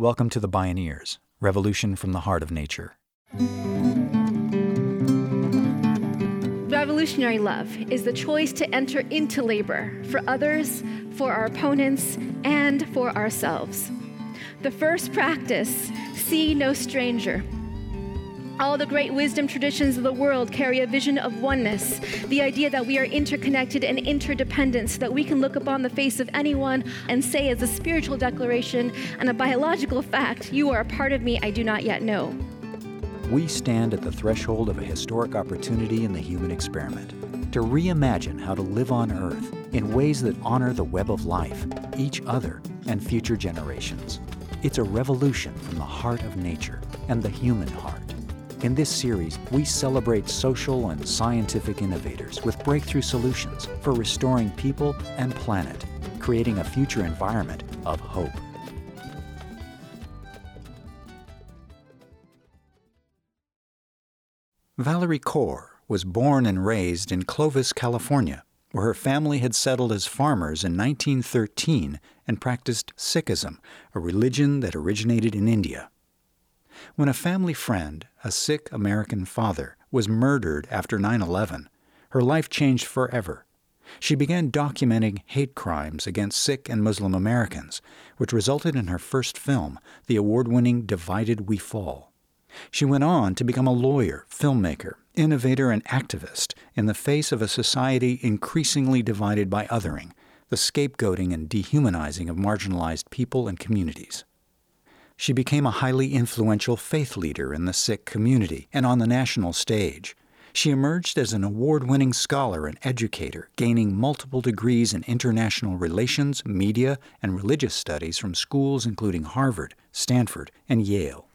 Welcome to the Bioneers, Revolution from the Heart of Nature. Revolutionary love is the choice to enter into labor for others, for our opponents, and for ourselves. The first practice see no stranger. All the great wisdom traditions of the world carry a vision of oneness, the idea that we are interconnected and interdependent, so that we can look upon the face of anyone and say, as a spiritual declaration and a biological fact, You are a part of me I do not yet know. We stand at the threshold of a historic opportunity in the human experiment to reimagine how to live on Earth in ways that honor the web of life, each other, and future generations. It's a revolution from the heart of nature and the human heart. In this series, we celebrate social and scientific innovators with breakthrough solutions for restoring people and planet, creating a future environment of hope. Valerie Kaur was born and raised in Clovis, California, where her family had settled as farmers in 1913 and practiced Sikhism, a religion that originated in India. When a family friend, a Sikh American father, was murdered after 9 11, her life changed forever. She began documenting hate crimes against Sikh and Muslim Americans, which resulted in her first film, the award winning Divided We Fall. She went on to become a lawyer, filmmaker, innovator, and activist in the face of a society increasingly divided by othering, the scapegoating and dehumanizing of marginalized people and communities she became a highly influential faith leader in the Sikh community and on the national stage. She emerged as an award winning scholar and educator, gaining multiple degrees in international relations, media, and religious studies from schools including Harvard, Stanford, and Yale.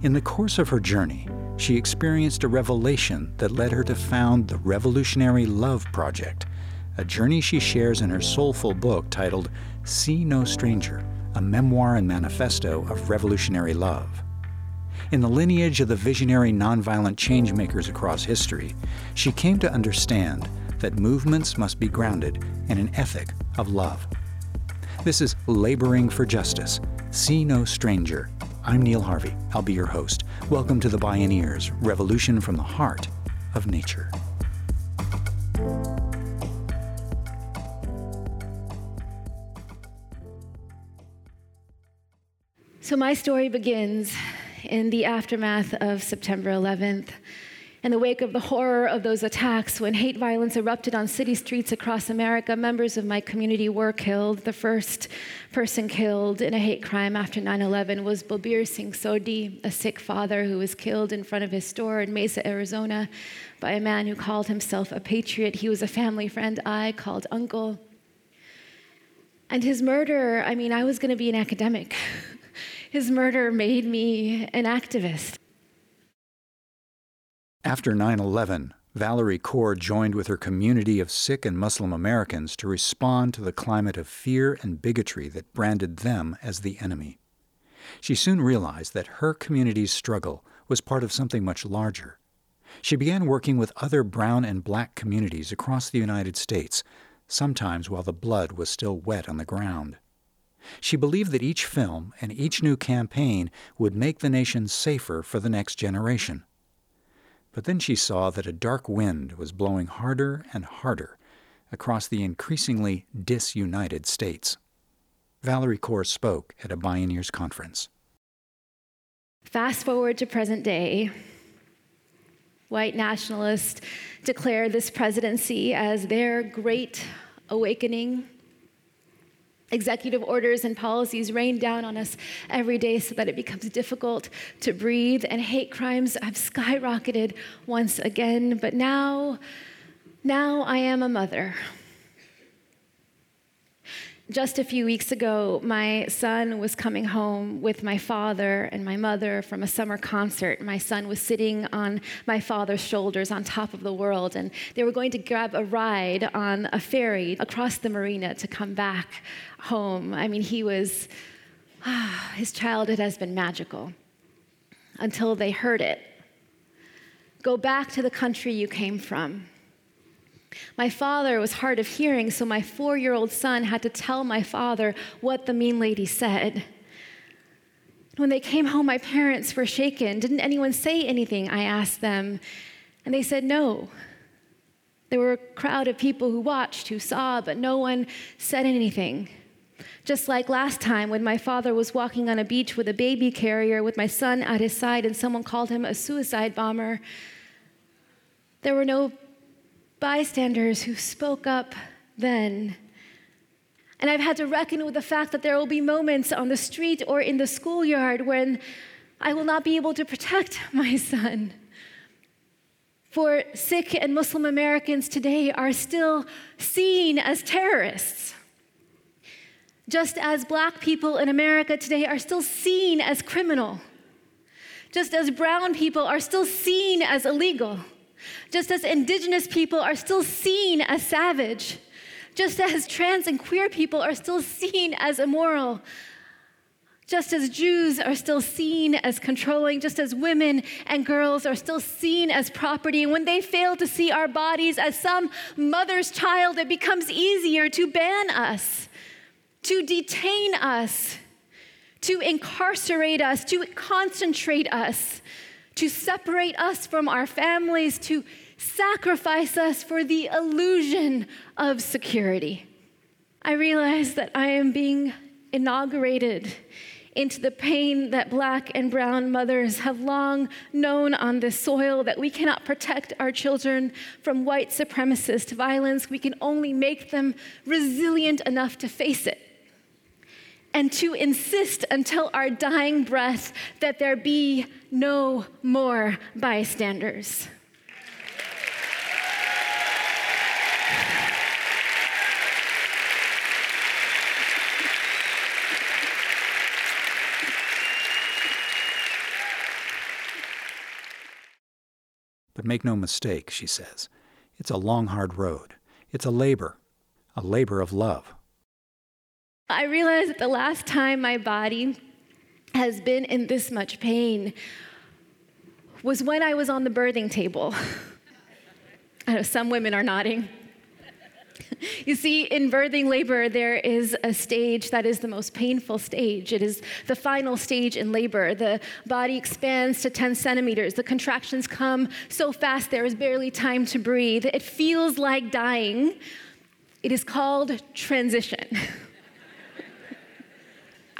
In the course of her journey, she experienced a revelation that led her to found the Revolutionary Love Project, a journey she shares in her soulful book titled See No Stranger a memoir and manifesto of revolutionary love. In the lineage of the visionary nonviolent changemakers across history, she came to understand that movements must be grounded in an ethic of love. This is Laboring for Justice. See No Stranger. I'm Neil Harvey. I'll be your host. Welcome to the Bioneers Revolution from the Heart of Nature. So, my story begins in the aftermath of September 11th. In the wake of the horror of those attacks, when hate violence erupted on city streets across America, members of my community were killed. The first person killed in a hate crime after 9 11 was Balbir Singh Sodhi, a Sikh father who was killed in front of his store in Mesa, Arizona, by a man who called himself a patriot. He was a family friend I called uncle. And his murder, I mean, I was going to be an academic. His murder made me an activist. After 9 11, Valerie Kaur joined with her community of Sikh and Muslim Americans to respond to the climate of fear and bigotry that branded them as the enemy. She soon realized that her community's struggle was part of something much larger. She began working with other brown and black communities across the United States, sometimes while the blood was still wet on the ground. She believed that each film and each new campaign would make the nation safer for the next generation. But then she saw that a dark wind was blowing harder and harder across the increasingly disunited states. Valerie Kaur spoke at a Bioneers conference. Fast forward to present day. White nationalists declare this presidency as their great awakening Executive orders and policies rain down on us every day so that it becomes difficult to breathe, and hate crimes have skyrocketed once again. But now, now I am a mother. Just a few weeks ago, my son was coming home with my father and my mother from a summer concert. My son was sitting on my father's shoulders on top of the world, and they were going to grab a ride on a ferry across the marina to come back home. I mean, he was, ah, his childhood has been magical until they heard it. Go back to the country you came from. My father was hard of hearing, so my four year old son had to tell my father what the mean lady said. When they came home, my parents were shaken. Didn't anyone say anything? I asked them. And they said no. There were a crowd of people who watched, who saw, but no one said anything. Just like last time when my father was walking on a beach with a baby carrier with my son at his side and someone called him a suicide bomber, there were no bystanders who spoke up then. And I've had to reckon with the fact that there will be moments on the street or in the schoolyard when I will not be able to protect my son. For Sikh and Muslim Americans today are still seen as terrorists. Just as black people in America today are still seen as criminal. Just as brown people are still seen as illegal. Just as indigenous people are still seen as savage. Just as trans and queer people are still seen as immoral. Just as Jews are still seen as controlling, just as women and girls are still seen as property, when they fail to see our bodies as some mother's child, it becomes easier to ban us, to detain us, to incarcerate us, to concentrate us, to separate us from our families, to sacrifice us for the illusion of security. I realize that I am being inaugurated into the pain that black and brown mothers have long known on this soil, that we cannot protect our children from white supremacist violence. We can only make them resilient enough to face it. And to insist until our dying breath that there be no more bystanders. But make no mistake, she says, it's a long, hard road. It's a labor, a labor of love. I realized that the last time my body has been in this much pain was when I was on the birthing table. I know some women are nodding. You see, in birthing labor, there is a stage that is the most painful stage. It is the final stage in labor. The body expands to 10 centimeters. The contractions come so fast there is barely time to breathe. It feels like dying. It is called transition.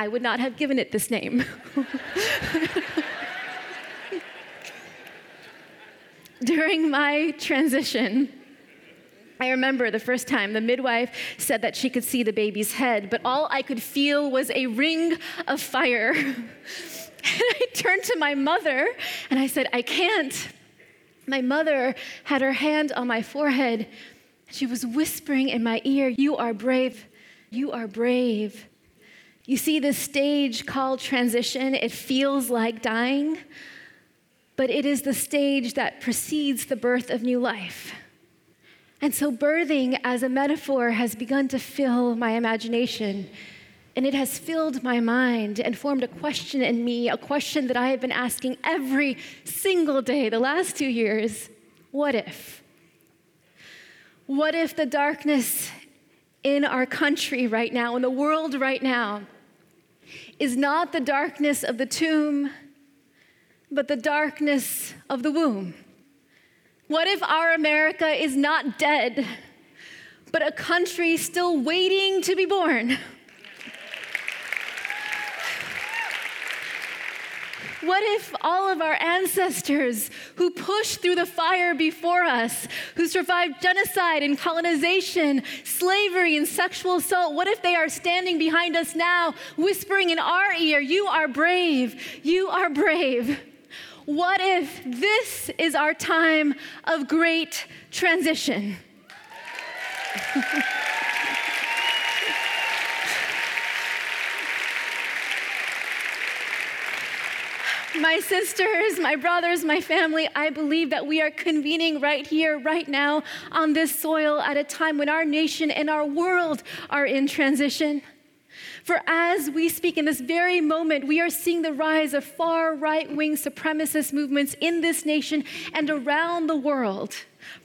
I would not have given it this name. During my transition, I remember the first time the midwife said that she could see the baby's head, but all I could feel was a ring of fire. and I turned to my mother and I said, I can't. My mother had her hand on my forehead. She was whispering in my ear, You are brave. You are brave. You see, this stage called transition, it feels like dying, but it is the stage that precedes the birth of new life. And so, birthing as a metaphor has begun to fill my imagination. And it has filled my mind and formed a question in me, a question that I have been asking every single day the last two years What if? What if the darkness in our country right now, in the world right now, is not the darkness of the tomb, but the darkness of the womb? What if our America is not dead, but a country still waiting to be born? What if all of our ancestors who pushed through the fire before us, who survived genocide and colonization, slavery and sexual assault, what if they are standing behind us now, whispering in our ear, You are brave, you are brave? What if this is our time of great transition? my sisters, my brothers, my family, I believe that we are convening right here, right now, on this soil at a time when our nation and our world are in transition. For as we speak in this very moment, we are seeing the rise of far right wing supremacist movements in this nation and around the world,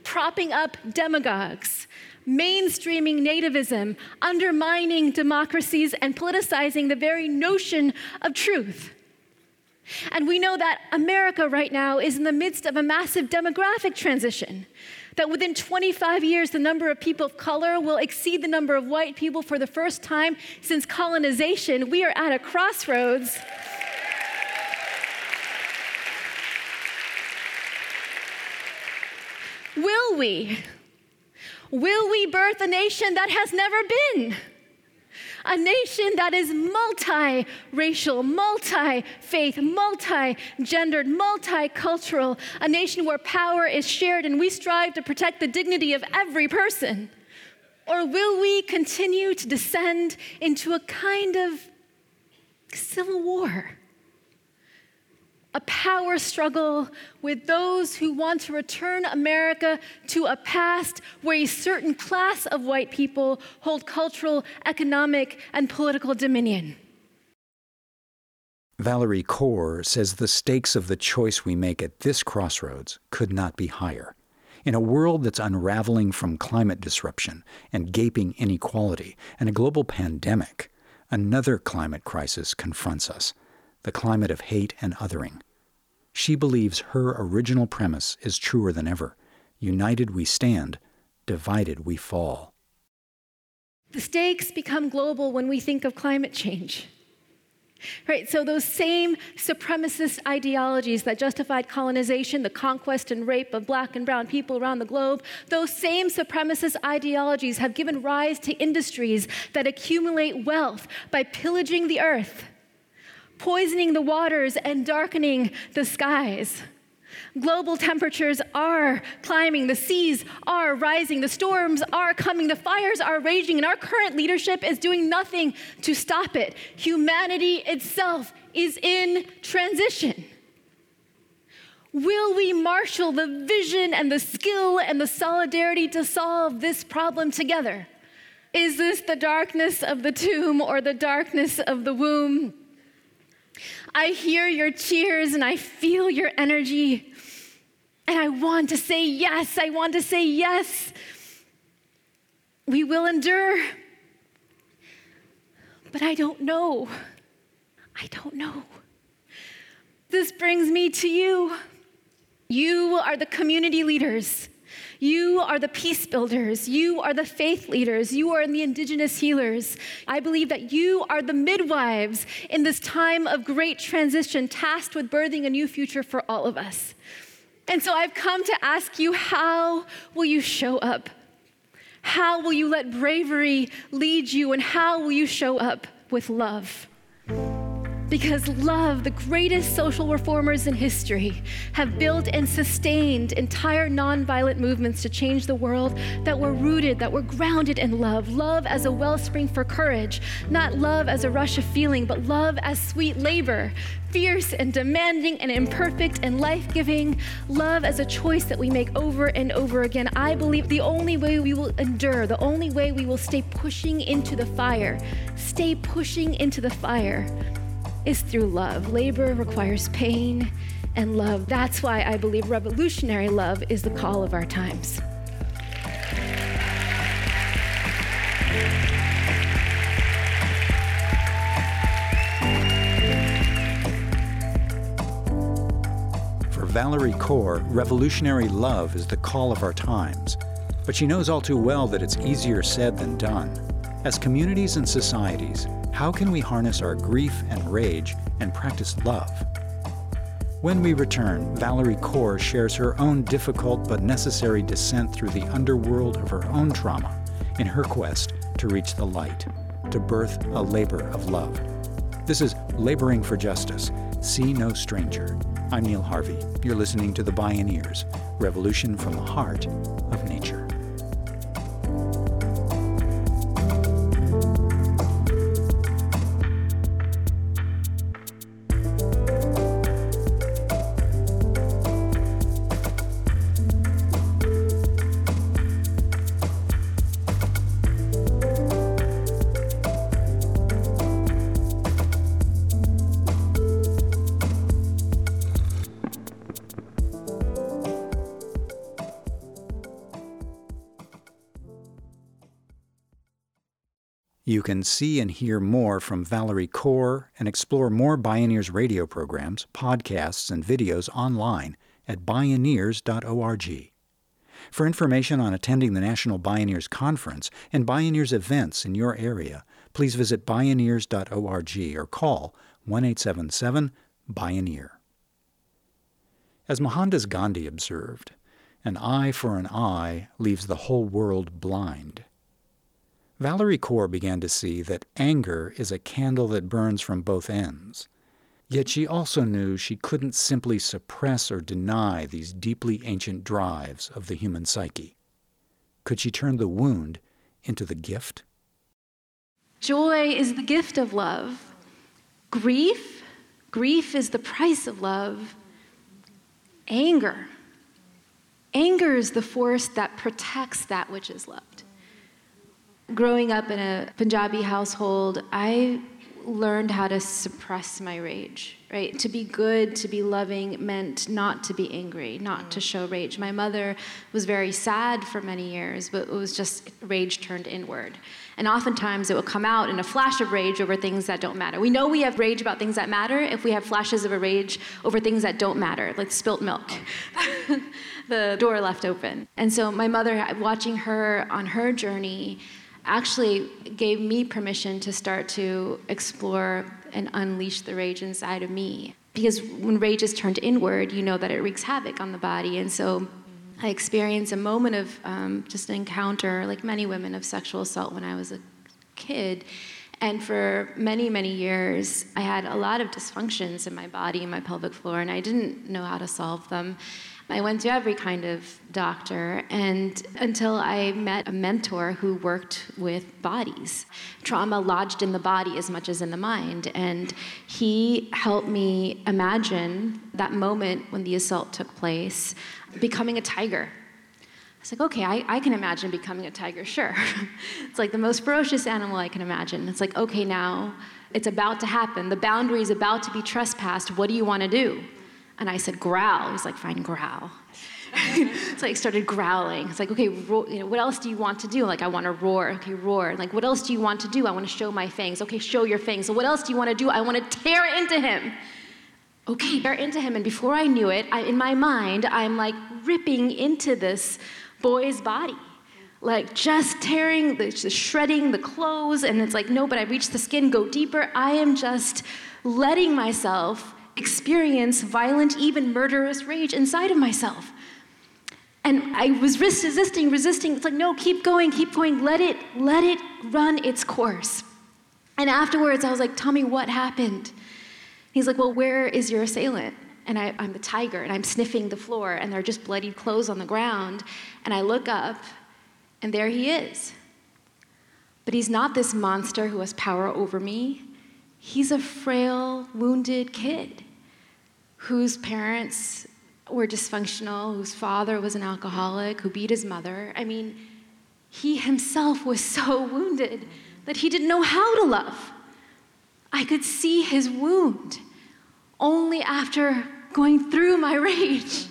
propping up demagogues, mainstreaming nativism, undermining democracies, and politicizing the very notion of truth. And we know that America right now is in the midst of a massive demographic transition. That within 25 years, the number of people of color will exceed the number of white people for the first time since colonization. We are at a crossroads. Will we? Will we birth a nation that has never been? A nation that is multi-racial, multi-faith, multi-gendered, multicultural, a nation where power is shared and we strive to protect the dignity of every person? Or will we continue to descend into a kind of civil war? A power struggle with those who want to return America to a past where a certain class of white people hold cultural, economic, and political dominion. Valerie Kaur says the stakes of the choice we make at this crossroads could not be higher. In a world that's unraveling from climate disruption and gaping inequality and a global pandemic, another climate crisis confronts us the climate of hate and othering. She believes her original premise is truer than ever. United we stand, divided we fall. The stakes become global when we think of climate change. Right, so those same supremacist ideologies that justified colonization, the conquest and rape of black and brown people around the globe, those same supremacist ideologies have given rise to industries that accumulate wealth by pillaging the earth poisoning the waters and darkening the skies. Global temperatures are climbing, the seas are rising, the storms are coming, the fires are raging, and our current leadership is doing nothing to stop it. Humanity itself is in transition. Will we marshal the vision and the skill and the solidarity to solve this problem together? Is this the darkness of the tomb or the darkness of the womb? I hear your cheers and I feel your energy. And I want to say yes. I want to say yes. We will endure. But I don't know. I don't know. This brings me to you. You are the community leaders. You are the peace builders. You are the faith leaders. You are the indigenous healers. I believe that you are the midwives in this time of great transition, tasked with birthing a new future for all of us. And so I've come to ask you how will you show up? How will you let bravery lead you? And how will you show up with love? Because love, the greatest social reformers in history, have built and sustained entire nonviolent movements to change the world that were rooted, that were grounded in love. Love as a wellspring for courage, not love as a rush of feeling, but love as sweet labor, fierce and demanding and imperfect and life giving. Love as a choice that we make over and over again. I believe the only way we will endure, the only way we will stay pushing into the fire, stay pushing into the fire is through love. Labor requires pain and love. That's why I believe revolutionary love is the call of our times. For Valerie Kaur, revolutionary love is the call of our times. But she knows all too well that it's easier said than done. As communities and societies, how can we harness our grief and rage and practice love? When we return, Valerie Kaur shares her own difficult but necessary descent through the underworld of her own trauma in her quest to reach the light, to birth a labor of love. This is Laboring for Justice. See No Stranger. I'm Neil Harvey. You're listening to The Bioneers Revolution from the Heart of can see and hear more from Valerie Kaur and explore more Bioneers radio programs, podcasts, and videos online at bioneers.org. For information on attending the National Bioneers Conference and Bioneers events in your area, please visit bioneers.org or call 1 877 Bioneer. As Mohandas Gandhi observed, an eye for an eye leaves the whole world blind. Valerie Kaur began to see that anger is a candle that burns from both ends. Yet she also knew she couldn't simply suppress or deny these deeply ancient drives of the human psyche. Could she turn the wound into the gift? Joy is the gift of love. Grief, grief is the price of love. Anger, anger is the force that protects that which is loved. Growing up in a Punjabi household, I learned how to suppress my rage, right? To be good, to be loving meant not to be angry, not to mm. show rage. My mother was very sad for many years, but it was just rage turned inward. And oftentimes it will come out in a flash of rage over things that don't matter. We know we have rage about things that matter if we have flashes of a rage over things that don't matter, like spilt milk. the door left open. And so my mother, watching her on her journey, actually gave me permission to start to explore and unleash the rage inside of me. Because when rage is turned inward, you know that it wreaks havoc on the body. And so I experienced a moment of um, just an encounter, like many women, of sexual assault when I was a kid. And for many, many years, I had a lot of dysfunctions in my body and my pelvic floor, and I didn't know how to solve them. I went to every kind of doctor, and until I met a mentor who worked with bodies. Trauma lodged in the body as much as in the mind, and he helped me imagine that moment when the assault took place becoming a tiger. I was like, okay, I, I can imagine becoming a tiger, sure. it's like the most ferocious animal I can imagine. It's like, okay, now it's about to happen. The boundary is about to be trespassed. What do you want to do? And I said, growl. He's like, fine, growl. so I started growling. It's like, okay, ro- you know, what else do you want to do? Like, I want to roar. Okay, roar. Like, what else do you want to do? I want to show my fangs. Okay, show your fangs. So what else do you want to do? I want to tear into him. Okay, tear into him. And before I knew it, I, in my mind, I'm like ripping into this boy's body. Like just tearing, the, just shredding the clothes. And it's like, no, but I reached the skin, go deeper. I am just letting myself experience violent, even murderous rage inside of myself. And I was resisting, resisting. It's like, no, keep going, keep going. Let it, let it run its course. And afterwards, I was like, tell me what happened. He's like, well, where is your assailant? And I, am the tiger, and I'm sniffing the floor, and there are just bloodied clothes on the ground. And I look up, and there he is. But he's not this monster who has power over me. He's a frail, wounded kid whose parents were dysfunctional, whose father was an alcoholic, who beat his mother. I mean, he himself was so wounded that he didn't know how to love. I could see his wound only after going through my rage,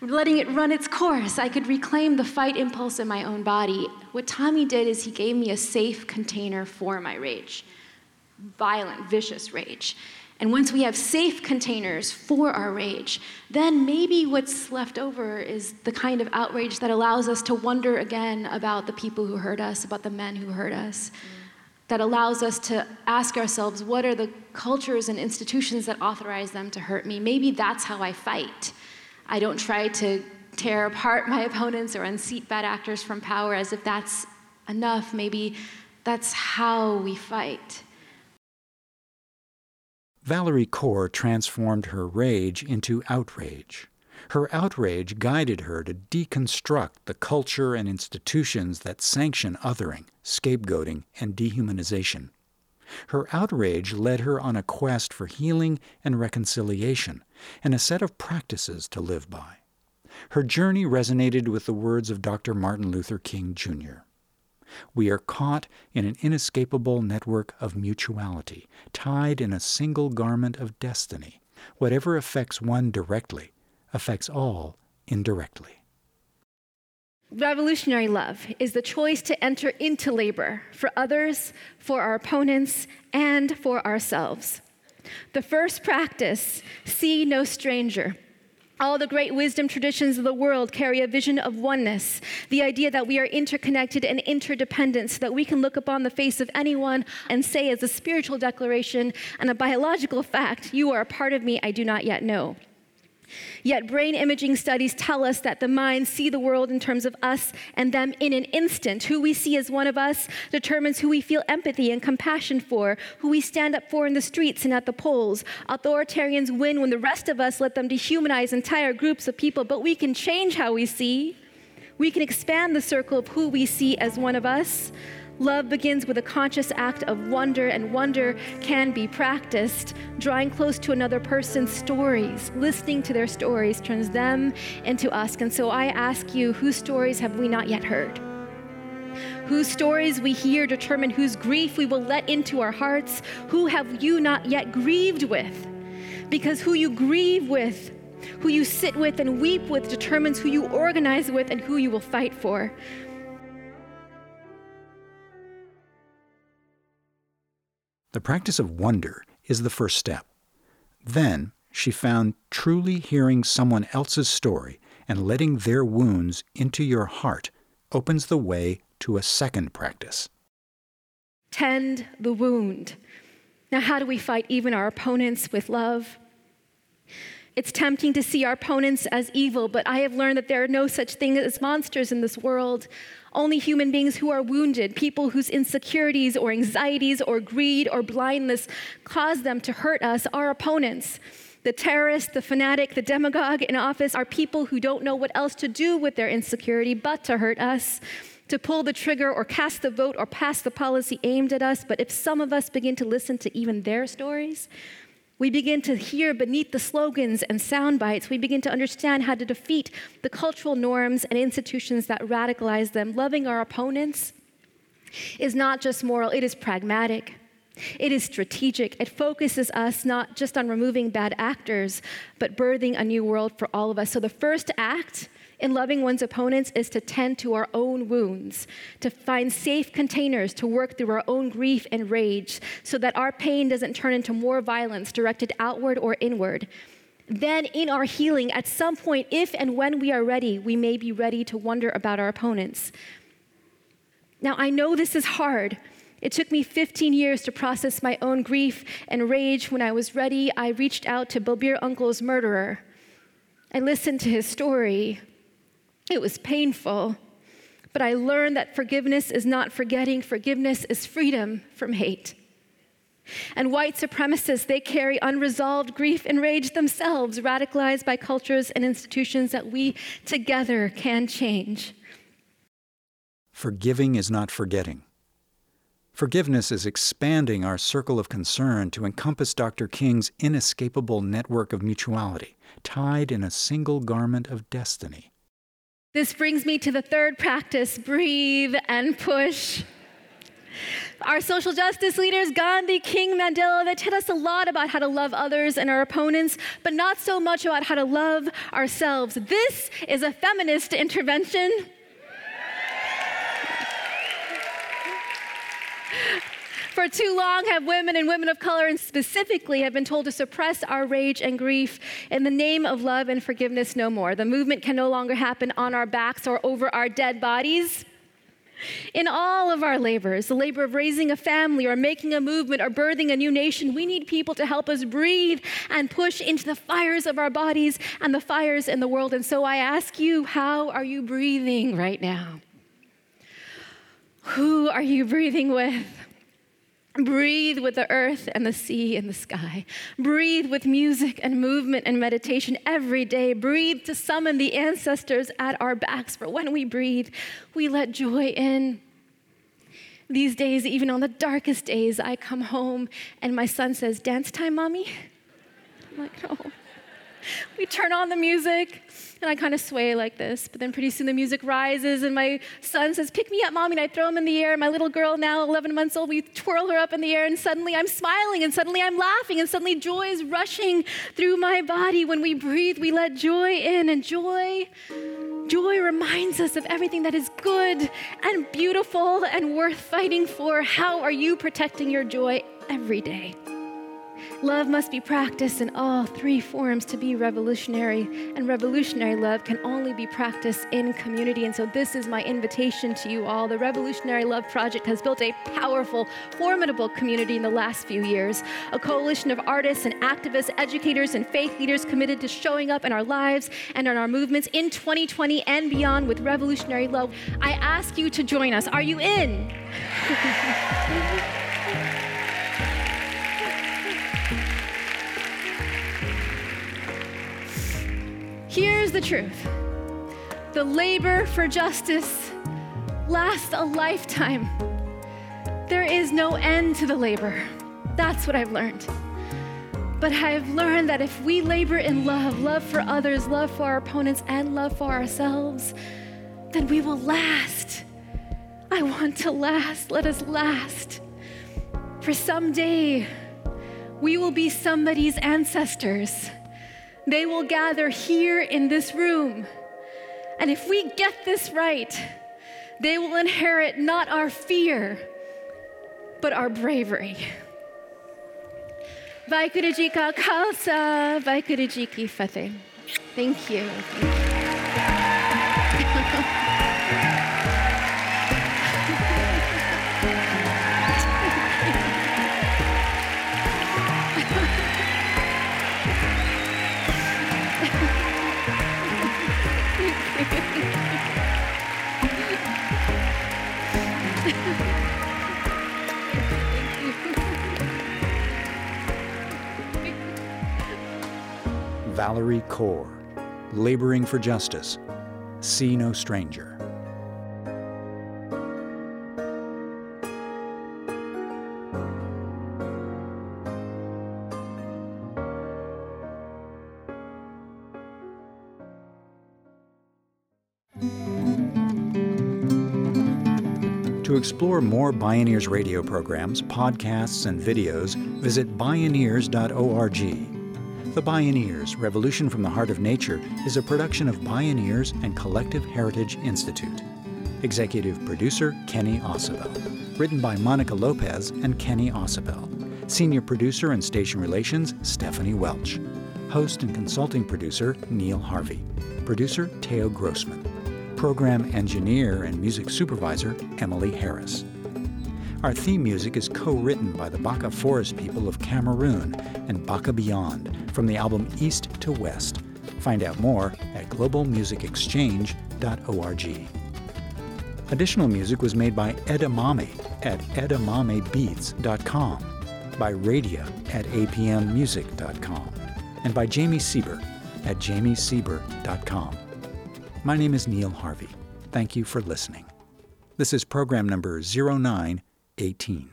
letting it run its course. I could reclaim the fight impulse in my own body. What Tommy did is he gave me a safe container for my rage violent, vicious rage. And once we have safe containers for our rage, then maybe what's left over is the kind of outrage that allows us to wonder again about the people who hurt us, about the men who hurt us. That allows us to ask ourselves, what are the cultures and institutions that authorize them to hurt me? Maybe that's how I fight. I don't try to tear apart my opponents or unseat bad actors from power as if that's enough. Maybe that's how we fight. Valerie Kaur transformed her rage into outrage. Her outrage guided her to deconstruct the culture and institutions that sanction othering, scapegoating, and dehumanization. Her outrage led her on a quest for healing and reconciliation, and a set of practices to live by. Her journey resonated with the words of Dr. Martin Luther King Jr. We are caught in an inescapable network of mutuality, tied in a single garment of destiny. Whatever affects one directly affects all indirectly. Revolutionary love is the choice to enter into labor for others, for our opponents, and for ourselves. The first practice, see no stranger. All the great wisdom traditions of the world carry a vision of oneness, the idea that we are interconnected and interdependent, so that we can look upon the face of anyone and say, as a spiritual declaration and a biological fact, You are a part of me I do not yet know. Yet, brain imaging studies tell us that the minds see the world in terms of us and them in an instant. Who we see as one of us determines who we feel empathy and compassion for, who we stand up for in the streets and at the polls. Authoritarians win when the rest of us let them dehumanize entire groups of people, but we can change how we see. We can expand the circle of who we see as one of us. Love begins with a conscious act of wonder, and wonder can be practiced. Drawing close to another person's stories, listening to their stories, turns them into us. And so I ask you, whose stories have we not yet heard? Whose stories we hear determine whose grief we will let into our hearts. Who have you not yet grieved with? Because who you grieve with, who you sit with and weep with, determines who you organize with and who you will fight for. The practice of wonder is the first step. Then she found truly hearing someone else's story and letting their wounds into your heart opens the way to a second practice. Tend the wound. Now, how do we fight even our opponents with love? It's tempting to see our opponents as evil, but I have learned that there are no such thing as monsters in this world. Only human beings who are wounded, people whose insecurities or anxieties or greed or blindness cause them to hurt us, are opponents. The terrorist, the fanatic, the demagogue in office are people who don't know what else to do with their insecurity but to hurt us, to pull the trigger or cast the vote or pass the policy aimed at us. But if some of us begin to listen to even their stories, we begin to hear beneath the slogans and sound bites, we begin to understand how to defeat the cultural norms and institutions that radicalize them. Loving our opponents is not just moral, it is pragmatic. It is strategic. It focuses us not just on removing bad actors, but birthing a new world for all of us. So the first act in loving one's opponents is to tend to our own wounds, to find safe containers to work through our own grief and rage so that our pain doesn't turn into more violence directed outward or inward. Then, in our healing, at some point, if and when we are ready, we may be ready to wonder about our opponents. Now, I know this is hard. It took me 15 years to process my own grief and rage. When I was ready, I reached out to Balbir Uncle's murderer. I listened to his story. It was painful, but I learned that forgiveness is not forgetting, forgiveness is freedom from hate. And white supremacists, they carry unresolved grief and rage themselves, radicalized by cultures and institutions that we together can change. Forgiving is not forgetting. Forgiveness is expanding our circle of concern to encompass Dr. King's inescapable network of mutuality, tied in a single garment of destiny. This brings me to the third practice breathe and push. Our social justice leaders, Gandhi, King, Mandela, they tell us a lot about how to love others and our opponents, but not so much about how to love ourselves. This is a feminist intervention. For too long have women and women of color, and specifically, have been told to suppress our rage and grief in the name of love and forgiveness no more. The movement can no longer happen on our backs or over our dead bodies. In all of our labors, the labor of raising a family or making a movement or birthing a new nation, we need people to help us breathe and push into the fires of our bodies and the fires in the world. And so I ask you, how are you breathing right now? Who are you breathing with? Breathe with the earth and the sea and the sky. Breathe with music and movement and meditation every day. Breathe to summon the ancestors at our backs. For when we breathe, we let joy in. These days, even on the darkest days, I come home and my son says, Dance time, mommy? I'm like, oh. We turn on the music and I kind of sway like this, but then pretty soon the music rises, and my son says, Pick me up, mommy, and I throw him in the air. My little girl, now 11 months old, we twirl her up in the air, and suddenly I'm smiling, and suddenly I'm laughing, and suddenly joy is rushing through my body. When we breathe, we let joy in, and joy Joy reminds us of everything that is good and beautiful and worth fighting for. How are you protecting your joy every day? Love must be practiced in all three forms to be revolutionary, and revolutionary love can only be practiced in community. And so, this is my invitation to you all. The Revolutionary Love Project has built a powerful, formidable community in the last few years a coalition of artists and activists, educators, and faith leaders committed to showing up in our lives and in our movements in 2020 and beyond with revolutionary love. I ask you to join us. Are you in? Here's the truth the labor for justice lasts a lifetime. There is no end to the labor. That's what I've learned. But I've learned that if we labor in love, love for others, love for our opponents, and love for ourselves, then we will last. I want to last. Let us last. For someday, we will be somebody's ancestors. They will gather here in this room. And if we get this right, they will inherit not our fear, but our bravery. Waheguruji ka khalsa, you. Thank you. Valerie Kaur, Laboring for Justice, See No Stranger. To explore more Bioneers radio programs, podcasts, and videos, visit bioneers.org. The Bioneers Revolution from the Heart of Nature is a production of Bioneers and Collective Heritage Institute. Executive producer Kenny Ausubel. Written by Monica Lopez and Kenny Ausubel. Senior producer and station relations Stephanie Welch. Host and consulting producer Neil Harvey. Producer Teo Grossman. Program engineer and music supervisor Emily Harris. Our theme music is co written by the Baka Forest people of Cameroon and Baka Beyond from the album East to West. Find out more at globalmusicexchange.org. Additional music was made by Edamame at edamamebeats.com, by Radia at apmmusic.com, and by Jamie Sieber at jamiesieber.com. My name is Neil Harvey. Thank you for listening. This is program number 09 18.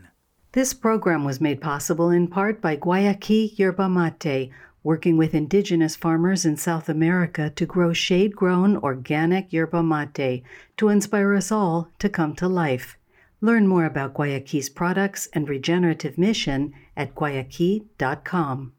This program was made possible in part by Guayaki Yerba Mate, working with indigenous farmers in South America to grow shade grown organic yerba mate to inspire us all to come to life. Learn more about Guayaki's products and regenerative mission at guayaki.com.